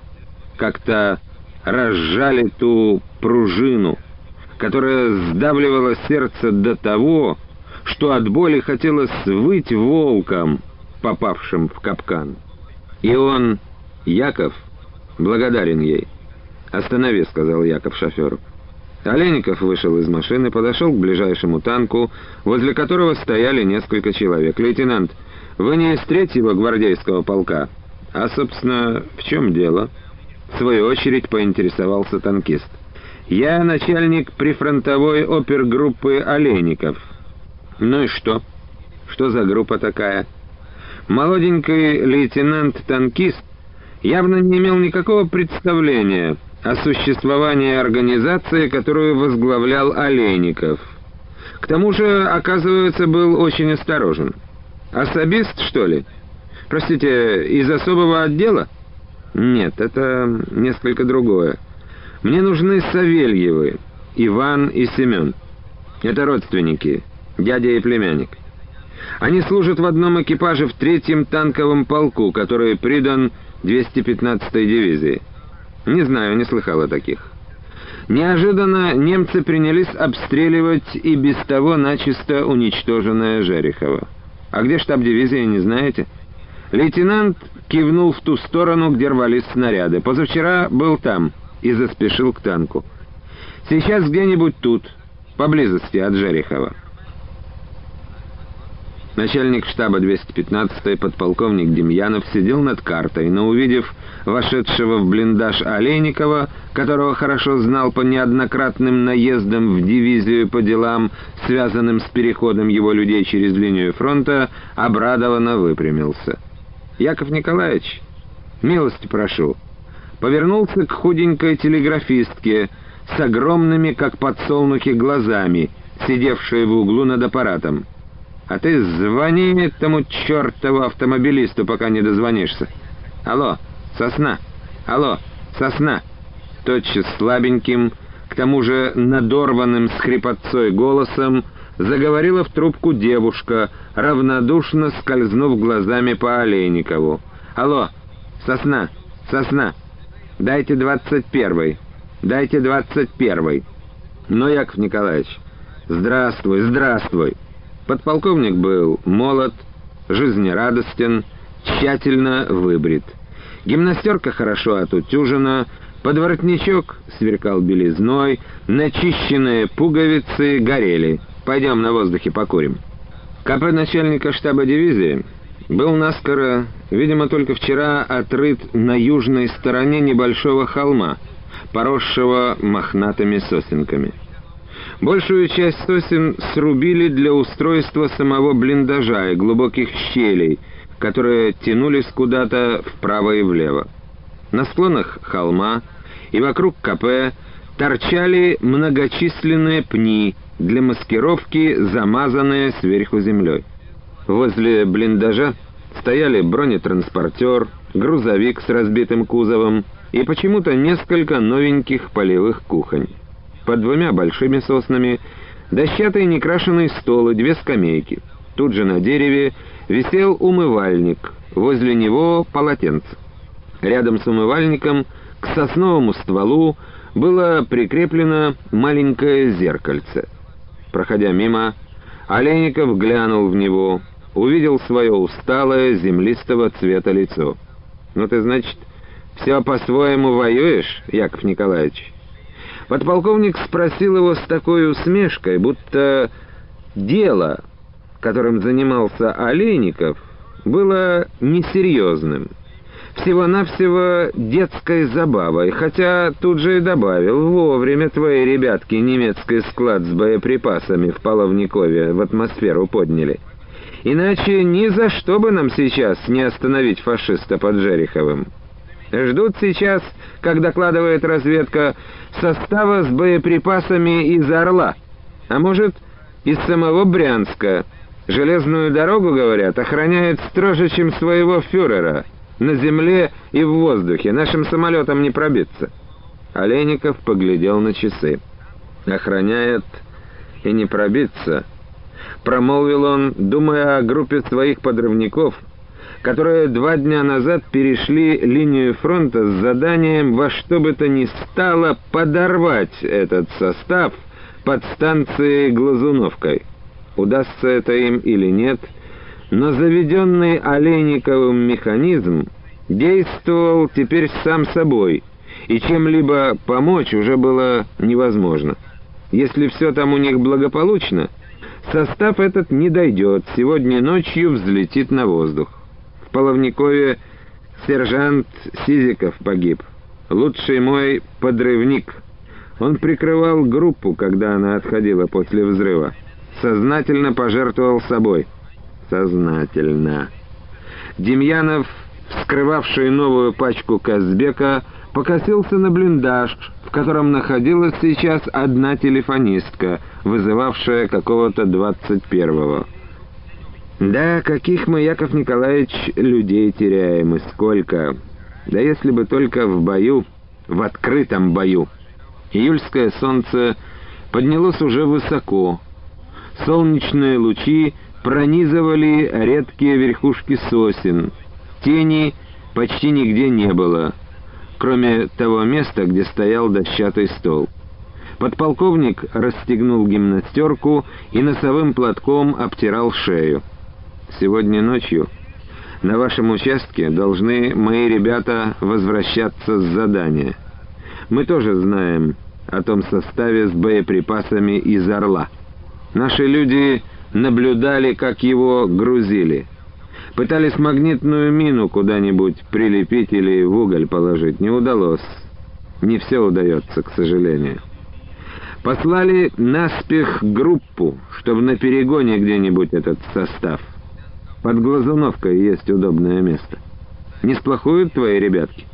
как-то разжали ту пружину, которая сдавливала сердце до того, что от боли хотелось выть волком, попавшим в капкан. И он, Яков, благодарен ей. «Останови», — сказал Яков шоферу. Олейников вышел из машины, подошел к ближайшему танку, возле которого стояли несколько человек. «Лейтенант, вы не из третьего гвардейского полка?» «А, собственно, в чем дело?» В свою очередь поинтересовался танкист. «Я начальник прифронтовой опергруппы «Олейников». «Ну и что? Что за группа такая?» Молоденький лейтенант-танкист явно не имел никакого представления о существовании организации, которую возглавлял Олейников. К тому же, оказывается, был очень осторожен. Особист, что ли? Простите, из особого отдела? Нет, это несколько другое. Мне нужны Савельевы, Иван и Семен. Это родственники, дядя и племянник. Они служат в одном экипаже в третьем танковом полку, который придан 215-й дивизии. Не знаю, не слыхал о таких. Неожиданно немцы принялись обстреливать и без того начисто уничтоженное Жерехово. А где штаб дивизии, не знаете? Лейтенант кивнул в ту сторону, где рвались снаряды. Позавчера был там и заспешил к танку. Сейчас где-нибудь тут, поблизости от Жерехова. Начальник штаба 215-й подполковник Демьянов сидел над картой, но увидев вошедшего в блиндаж Олейникова, которого хорошо знал по неоднократным наездам в дивизию по делам, связанным с переходом его людей через линию фронта, обрадованно выпрямился. «Яков Николаевич, милости прошу». Повернулся к худенькой телеграфистке с огромными, как подсолнухи, глазами, сидевшей в углу над аппаратом. А ты звони этому чертову автомобилисту, пока не дозвонишься. Алло, сосна! Алло, сосна!» Тотчас слабеньким, к тому же надорванным с хрипотцой голосом, заговорила в трубку девушка, равнодушно скользнув глазами по Олейникову. «Алло, сосна, сосна, дайте двадцать первый, дайте двадцать первый». «Ну, Яков Николаевич, здравствуй, здравствуй». Подполковник был молод, жизнерадостен, тщательно выбрит. Гимнастерка хорошо отутюжена, подворотничок сверкал белизной, начищенные пуговицы горели. Пойдем на воздухе покурим. КП начальника штаба дивизии был наскоро, видимо, только вчера отрыт на южной стороне небольшого холма, поросшего мохнатыми сосенками. Большую часть сосен срубили для устройства самого блиндажа и глубоких щелей, которые тянулись куда-то вправо и влево. На склонах холма и вокруг КП торчали многочисленные пни, для маскировки, замазанные сверху землей. Возле блиндажа стояли бронетранспортер, грузовик с разбитым кузовом и почему-то несколько новеньких полевых кухонь под двумя большими соснами, дощатый некрашенный стол и две скамейки. Тут же на дереве висел умывальник, возле него полотенце. Рядом с умывальником к сосновому стволу было прикреплено маленькое зеркальце. Проходя мимо, Олейников глянул в него, увидел свое усталое, землистого цвета лицо. «Ну ты, значит, все по-своему воюешь, Яков Николаевич?» Подполковник спросил его с такой усмешкой, будто дело, которым занимался Олейников, было несерьезным. Всего-навсего детской забавой, хотя тут же и добавил, вовремя твои ребятки немецкий склад с боеприпасами в Половникове в атмосферу подняли. Иначе ни за что бы нам сейчас не остановить фашиста под Жериховым. Ждут сейчас, как докладывает разведка, состава с боеприпасами из «Орла», а может, из самого Брянска. Железную дорогу, говорят, охраняет строже, чем своего фюрера. На земле и в воздухе. Нашим самолетам не пробиться. Олейников поглядел на часы. «Охраняет и не пробиться», — промолвил он, думая о группе своих подрывников — которые два дня назад перешли линию фронта с заданием во что бы то ни стало подорвать этот состав под станцией Глазуновкой. Удастся это им или нет, но заведенный Олейниковым механизм действовал теперь сам собой, и чем-либо помочь уже было невозможно. Если все там у них благополучно, состав этот не дойдет, сегодня ночью взлетит на воздух. Половникове сержант Сизиков погиб. Лучший мой подрывник. Он прикрывал группу, когда она отходила после взрыва. Сознательно пожертвовал собой. Сознательно. Демьянов, вскрывавший новую пачку Казбека, покосился на блиндаж, в котором находилась сейчас одна телефонистка, вызывавшая какого-то двадцать первого. Да, каких мы, Яков Николаевич, людей теряем и сколько. Да если бы только в бою, в открытом бою. Июльское солнце поднялось уже высоко. Солнечные лучи пронизывали редкие верхушки сосен. Тени почти нигде не было, кроме того места, где стоял дощатый стол. Подполковник расстегнул гимнастерку и носовым платком обтирал шею. Сегодня ночью на вашем участке должны мои ребята возвращаться с задания. Мы тоже знаем о том составе с боеприпасами из «Орла». Наши люди наблюдали, как его грузили. Пытались магнитную мину куда-нибудь прилепить или в уголь положить. Не удалось. Не все удается, к сожалению. Послали наспех группу, чтобы на перегоне где-нибудь этот состав — под Глазуновкой есть удобное место. Не сплохуют твои ребятки?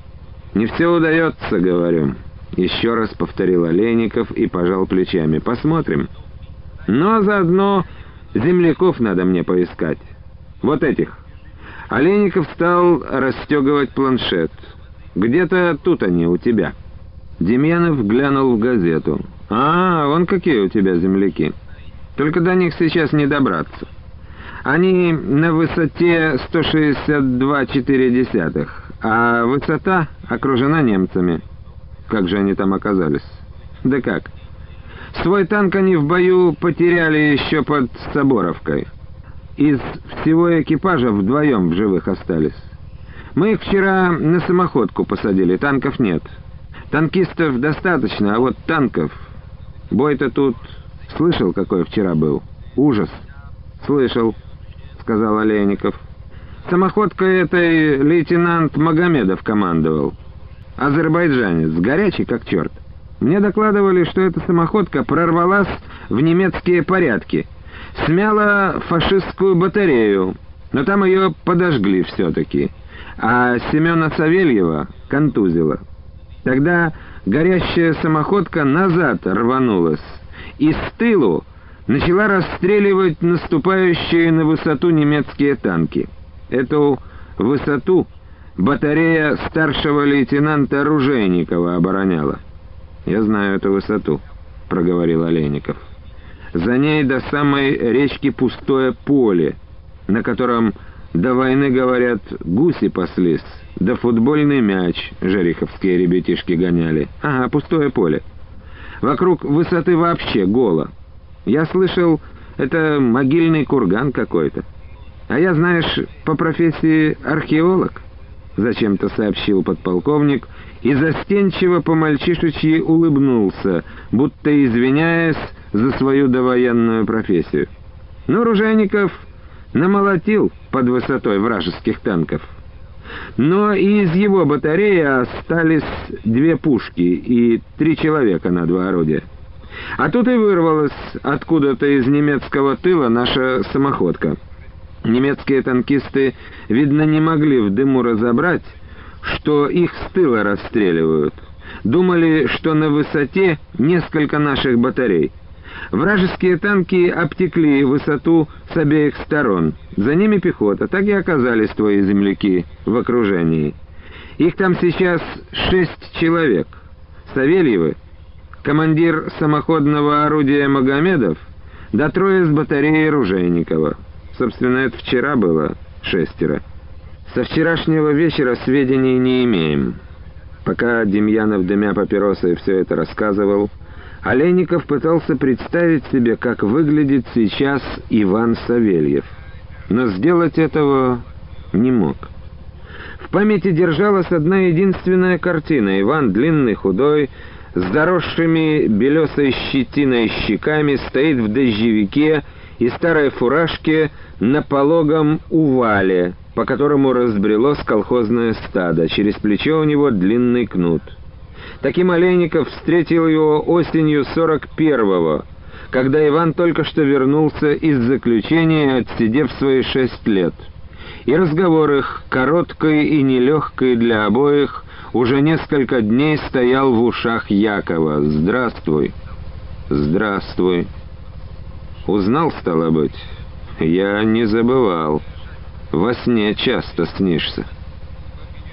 Не все удается, говорю. Еще раз повторил Олейников и пожал плечами. Посмотрим. Ну, а заодно земляков надо мне поискать. Вот этих. Олейников стал расстегивать планшет. Где-то тут они, у тебя. Демьянов глянул в газету. «А, вон какие у тебя земляки. Только до них сейчас не добраться. Они на высоте 162,4, а высота окружена немцами. Как же они там оказались? Да как? Свой танк они в бою потеряли еще под Соборовкой. Из всего экипажа вдвоем в живых остались. Мы их вчера на самоходку посадили, танков нет. Танкистов достаточно, а вот танков... Бой-то тут... Слышал, какой вчера был? Ужас. Слышал, сказал Олейников. Самоходкой этой лейтенант Магомедов командовал. Азербайджанец, горячий как черт. Мне докладывали, что эта самоходка прорвалась в немецкие порядки. Смяла фашистскую батарею, но там ее подожгли все-таки. А Семена Савельева контузила. Тогда горящая самоходка назад рванулась, и с тылу начала расстреливать наступающие на высоту немецкие танки. Эту высоту батарея старшего лейтенанта Оружейникова обороняла. «Я знаю эту высоту», — проговорил Олейников. «За ней до самой речки пустое поле, на котором до войны, говорят, гуси паслись, да футбольный мяч жериховские ребятишки гоняли. Ага, пустое поле. Вокруг высоты вообще голо. Я слышал, это могильный курган какой-то. А я, знаешь, по профессии археолог». Зачем-то сообщил подполковник и застенчиво по-мальчишечьи улыбнулся, будто извиняясь за свою довоенную профессию. Но Ружейников намолотил под высотой вражеских танков. Но и из его батареи остались две пушки и три человека на два орудия. А тут и вырвалась откуда-то из немецкого тыла наша самоходка. Немецкие танкисты, видно, не могли в дыму разобрать, что их с тыла расстреливают. Думали, что на высоте несколько наших батарей. Вражеские танки обтекли высоту с обеих сторон. За ними пехота. Так и оказались твои земляки в окружении. Их там сейчас шесть человек. Савельевы, командир самоходного орудия Магомедов, да трое с батареи Ружейникова. Собственно, это вчера было шестеро. Со вчерашнего вечера сведений не имеем. Пока Демьянов, дымя папиросы, все это рассказывал, Олейников пытался представить себе, как выглядит сейчас Иван Савельев. Но сделать этого не мог. В памяти держалась одна единственная картина. Иван, длинный, худой, с заросшими белесой щетиной щеками, стоит в дождевике и старой фуражке на пологом увале, по которому разбрелось колхозное стадо. Через плечо у него длинный кнут. Таким Олейников встретил его осенью 41-го, когда Иван только что вернулся из заключения, отсидев свои шесть лет. И разговор их, короткий и нелегкий для обоих, уже несколько дней стоял в ушах Якова. «Здравствуй». «Здравствуй». Узнал, стало быть? Я не забывал. Во сне часто снишься.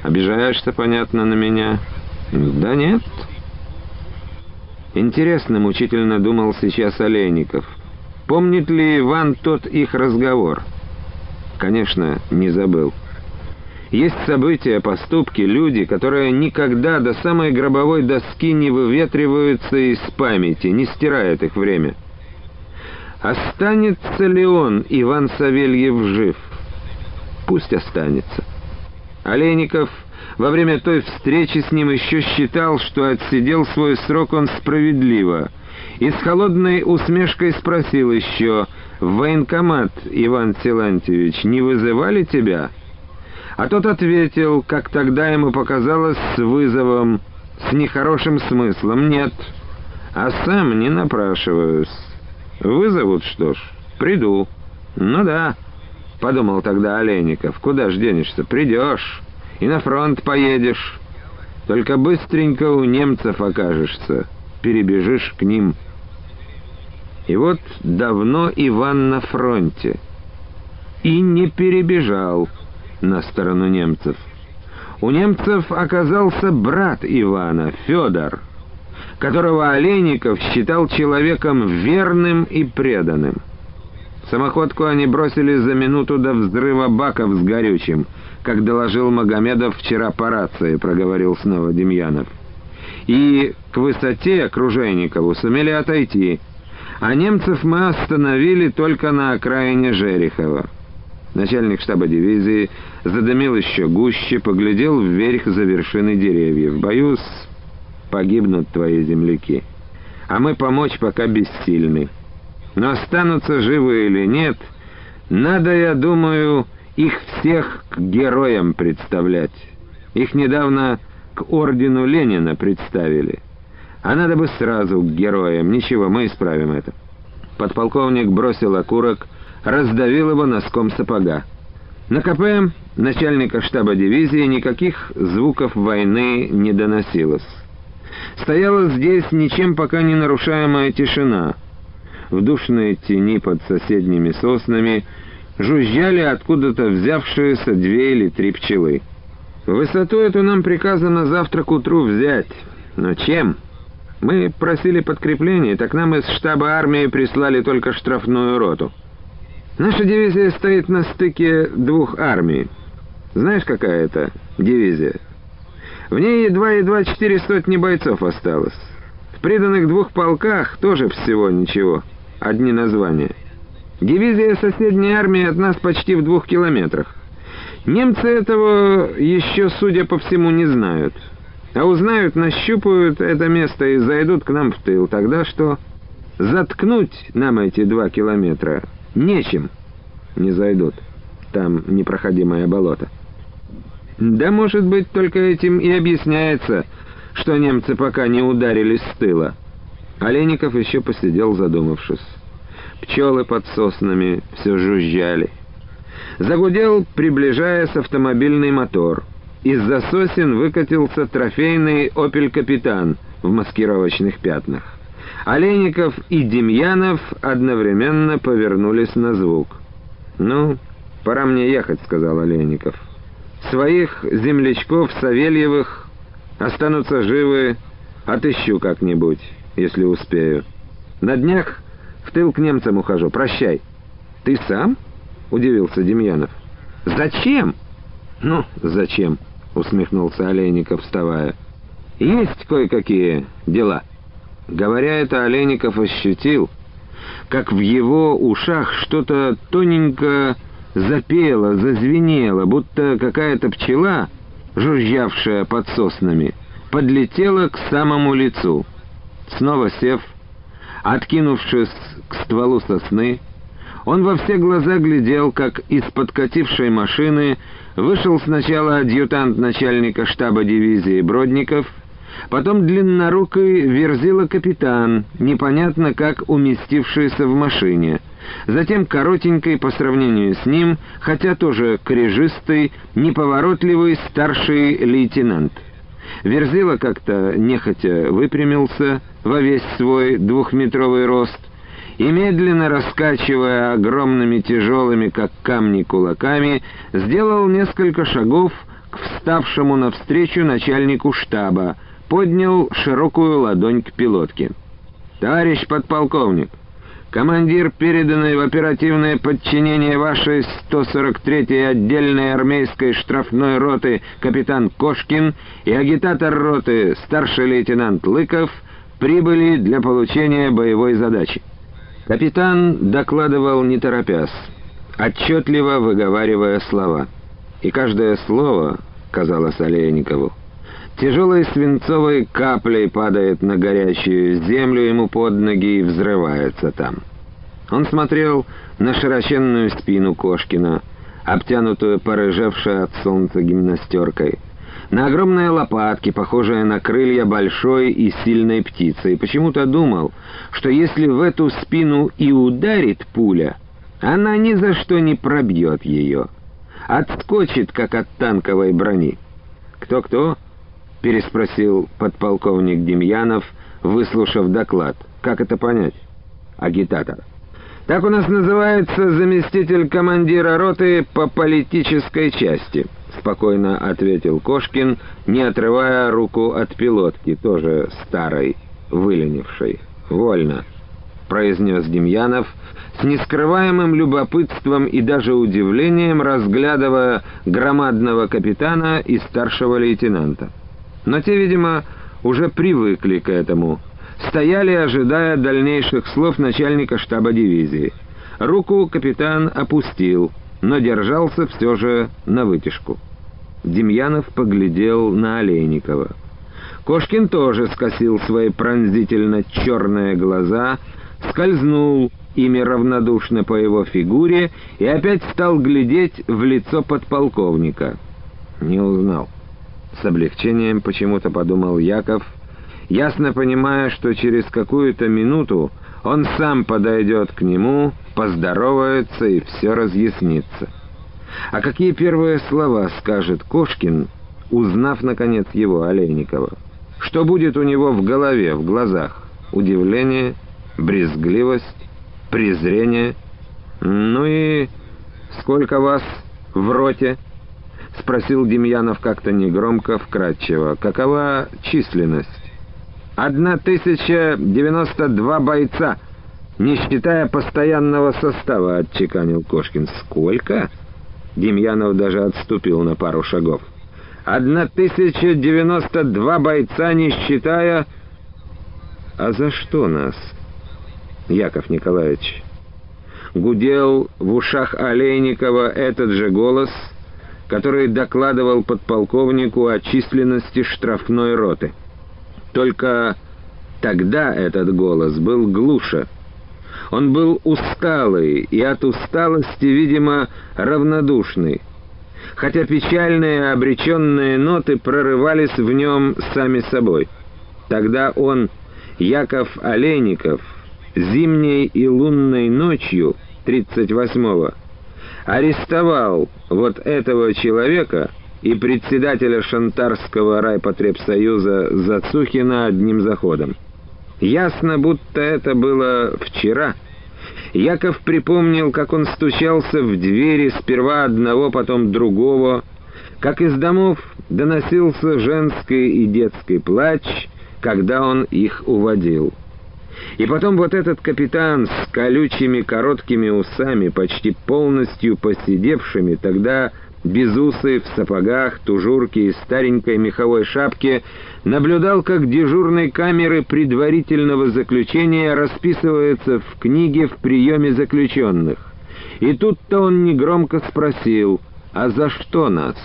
Обижаешься, понятно, на меня? Да нет. Интересно, мучительно думал сейчас Олейников. Помнит ли Иван тот их разговор? Конечно, не забыл. Есть события, поступки, люди, которые никогда до самой гробовой доски не выветриваются из памяти, не стирает их время. Останется ли он, Иван Савельев, жив? Пусть останется. Олейников во время той встречи с ним еще считал, что отсидел свой срок он справедливо, и с холодной усмешкой спросил еще, «В военкомат, Иван Силантьевич, не вызывали тебя?» А тот ответил, как тогда ему показалось, с вызовом, с нехорошим смыслом, «Нет, а сам не напрашиваюсь». Вызовут, что ж, приду. Ну да, подумал тогда Олейников, куда ж денешься, придешь и на фронт поедешь. Только быстренько у немцев окажешься, перебежишь к ним. И вот давно Иван на фронте. И не перебежал на сторону немцев. У немцев оказался брат Ивана, Федор. которого Олейников считал человеком верным и преданным. Самоходку они бросили за минуту до взрыва баков с горючим, как доложил Магомедов вчера по рации, проговорил снова Демьянов. И к высоте окружейникову сумели отойти, а немцев мы остановили только на окраине Жерехова. Начальник штаба дивизии задымил еще гуще, поглядел вверх за вершины деревьев. «Боюсь, погибнут твои земляки, а мы помочь пока бессильны. Но останутся живы или нет, надо, я думаю, их всех к героям представлять. Их недавно к ордену Ленина представили. А надо бы сразу к героям. Ничего, мы исправим это». Подполковник бросил окурок, раздавил его носком сапога. На КП начальника штаба дивизии никаких звуков войны не доносилось. Стояла здесь ничем пока не нарушаемая тишина. В душной тени под соседними соснами жужжали откуда-то взявшиеся две или три пчелы. Высоту эту нам приказано завтра к утру взять. Но чем? Мы просили подкрепления, так нам из штаба армии прислали только штрафную роту. Наша дивизия стоит на стыке двух армий. Знаешь, какая это дивизия? В ней едва-едва четыре сотни бойцов осталось. В приданных двух полках тоже всего ничего, одни названия. Дивизия соседней армии от нас почти в двух километрах. Немцы этого еще, судя по всему, не знают. А узнают, нащупают это место и зайдут к нам в тыл. Тогда что? Заткнуть нам эти два километра Нечем. Не зайдут. Там непроходимое болото. Да, может быть, только этим и объясняется, что немцы пока не ударились с тыла. Олейников еще посидел, задумавшись. Пчелы под соснами все жужжали. Загудел, приближаясь, автомобильный мотор. Из-за сосен выкатился трофейный «Опель Капитан» в маскировочных пятнах. Олейников и Демьянов одновременно повернулись на звук. «Ну, пора мне ехать», — сказал Олейников. «Своих землячков Савельевых останутся живы, отыщу как-нибудь, если успею. На днях в тыл к немцам ухожу. Прощай». «Ты сам?» — удивился Демьянов. «Зачем?» «Ну, зачем?» — усмехнулся Олейников, вставая. «Есть кое-какие дела». Говоря это, Олейников ощутил, как в его ушах что-то тоненько запело, зазвенело, будто какая-то пчела, жужжавшая под соснами, подлетела к самому лицу. Снова сев, откинувшись к стволу сосны, он во все глаза глядел, как из подкатившей машины вышел сначала адъютант начальника штаба дивизии Бродников — Потом длиннорукий верзила капитан, непонятно как уместившийся в машине. Затем коротенький по сравнению с ним, хотя тоже крежистый, неповоротливый старший лейтенант. Верзила как-то нехотя выпрямился во весь свой двухметровый рост и, медленно раскачивая огромными тяжелыми, как камни, кулаками, сделал несколько шагов к вставшему навстречу начальнику штаба, поднял широкую ладонь к пилотке. «Товарищ подполковник, командир, переданный в оперативное подчинение вашей 143-й отдельной армейской штрафной роты капитан Кошкин и агитатор роты старший лейтенант Лыков прибыли для получения боевой задачи». Капитан докладывал не торопясь, отчетливо выговаривая слова. И каждое слово, казалось Олейникову, Тяжелой свинцовой каплей падает на горячую землю ему под ноги и взрывается там. Он смотрел на широченную спину Кошкина, обтянутую порыжевшей от солнца гимнастеркой, на огромные лопатки, похожие на крылья большой и сильной птицы, и почему-то думал, что если в эту спину и ударит пуля, она ни за что не пробьет ее, отскочит, как от танковой брони. Кто-кто? — переспросил подполковник Демьянов, выслушав доклад. «Как это понять?» «Агитатор». «Так у нас называется заместитель командира роты по политической части», — спокойно ответил Кошкин, не отрывая руку от пилотки, тоже старой. выленившей. «Вольно», — произнес Демьянов, с нескрываемым любопытством и даже удивлением разглядывая громадного капитана и старшего лейтенанта. Но те, видимо, уже привыкли к этому, стояли, ожидая дальнейших слов начальника штаба дивизии. Руку капитан опустил, но держался все же на вытяжку. Демьянов поглядел на Олейникова. Кошкин тоже скосил свои пронзительно черные глаза, скользнул ими равнодушно по его фигуре и опять стал глядеть в лицо подполковника. Не узнал. С облегчением почему-то подумал Яков, ясно понимая, что через какую-то минуту он сам подойдет к нему, поздоровается и все разъяснится. А какие первые слова скажет Кошкин, узнав, наконец, его, Олейникова? Что будет у него в голове, в глазах? Удивление, брезгливость, презрение? Ну и сколько вас в роте? Спросил Демьянов как-то негромко, вкратчиво. Какова численность? «Одна тысяча девяносто два бойца, не считая постоянного состава», — отчеканил Кошкин. «Сколько?» Демьянов даже отступил на пару шагов. «Одна тысяча девяносто два бойца, не считая...» «А за что нас?» Яков Николаевич. Гудел в ушах Олейникова этот же голос, который докладывал подполковнику о численности штрафной роты. Только тогда этот голос был глуше. Он был усталый и от усталости, видимо, равнодушный, хотя печальные обреченные ноты прорывались в нем сами собой. Тогда он, Яков Олейников, зимней и лунной ночью 38-го арестовал вот этого человека и председателя Шантарского райпотребсоюза Зацухина одним заходом. Ясно, будто это было вчера. Яков припомнил, как он стучался в двери сперва одного, потом другого, как из домов доносился женский и детский плач, когда он их уводил. И потом вот этот капитан с колючими короткими усами, почти полностью посидевшими, тогда безусый, в сапогах, тужурке и старенькой меховой шапке, наблюдал, как дежурной камеры предварительного заключения расписывается в книге в приеме заключенных. И тут-то он негромко спросил, «А за что нас,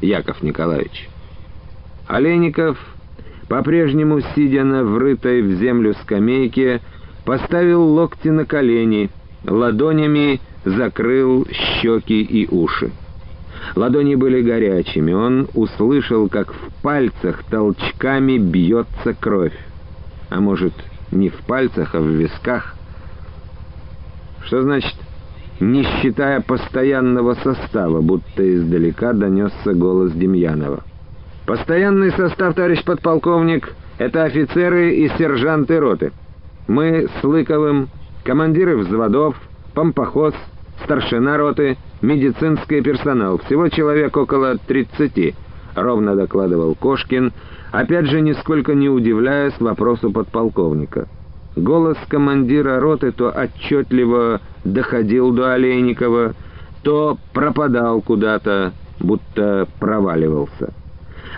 Яков Николаевич?» Олейников, по-прежнему сидя на врытой в землю скамейке, поставил локти на колени, ладонями закрыл щеки и уши. Ладони были горячими. Он услышал, как в пальцах толчками бьется кровь. А может, не в пальцах, а в висках? Что значит «не считая постоянного состава», будто издалека донесся голос Демьянова. «Постоянный состав, товарищ подполковник, это офицеры и сержанты роты. Мы с Лыковым, командиры взводов, помпохоз, старшина роты, медицинский персонал. Всего человек около 30, ровно докладывал Кошкин, опять же нисколько не удивляясь вопросу подполковника. Голос командира роты то отчетливо доходил до Олейникова, то пропадал куда-то, будто проваливался.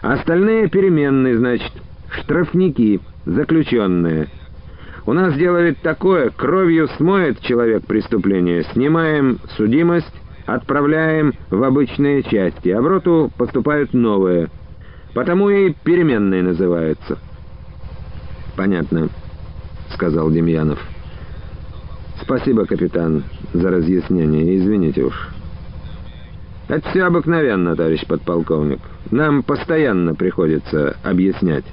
Остальные переменные, значит, штрафники, заключенные — у нас делает такое, кровью смоет человек преступление, снимаем судимость, отправляем в обычные части, а в роту поступают новые. Потому и переменные называются. «Понятно», — сказал Демьянов. «Спасибо, капитан, за разъяснение. Извините уж». «Это все обыкновенно, товарищ подполковник. Нам постоянно приходится объяснять».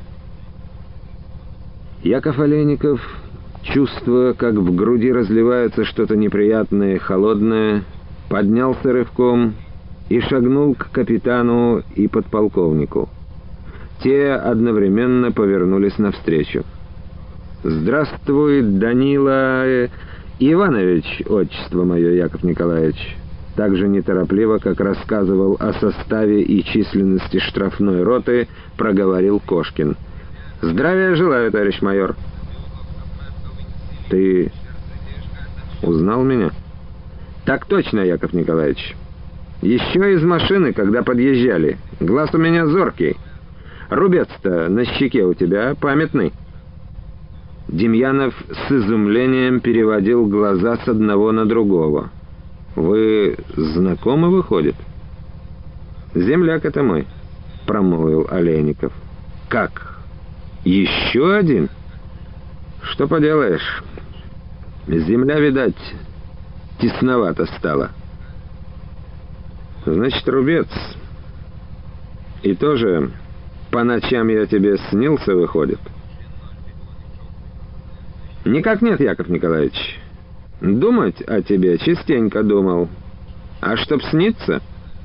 Яков Олейников Чувствуя, как в груди разливается что-то неприятное и холодное, поднялся рывком и шагнул к капитану и подполковнику. Те одновременно повернулись навстречу. «Здравствуй, Данила э, Иванович, отчество мое, Яков Николаевич!» Так же неторопливо, как рассказывал о составе и численности штрафной роты, проговорил Кошкин. Здравия желаю, товарищ майор. Ты узнал меня? Так точно, Яков Николаевич. Еще из машины, когда подъезжали. Глаз у меня зоркий. Рубец-то на щеке у тебя памятный. Демьянов с изумлением переводил глаза с одного на другого. «Вы знакомы, выходит?» «Земляк это мой», — промолвил Олейников. «Как? Еще один?» «Что поделаешь? Земля, видать, тесновато стала». «Значит, рубец. И тоже по ночам я тебе снился, выходит?» «Никак нет, Яков Николаевич. Думать о тебе частенько думал. А чтоб сниться...»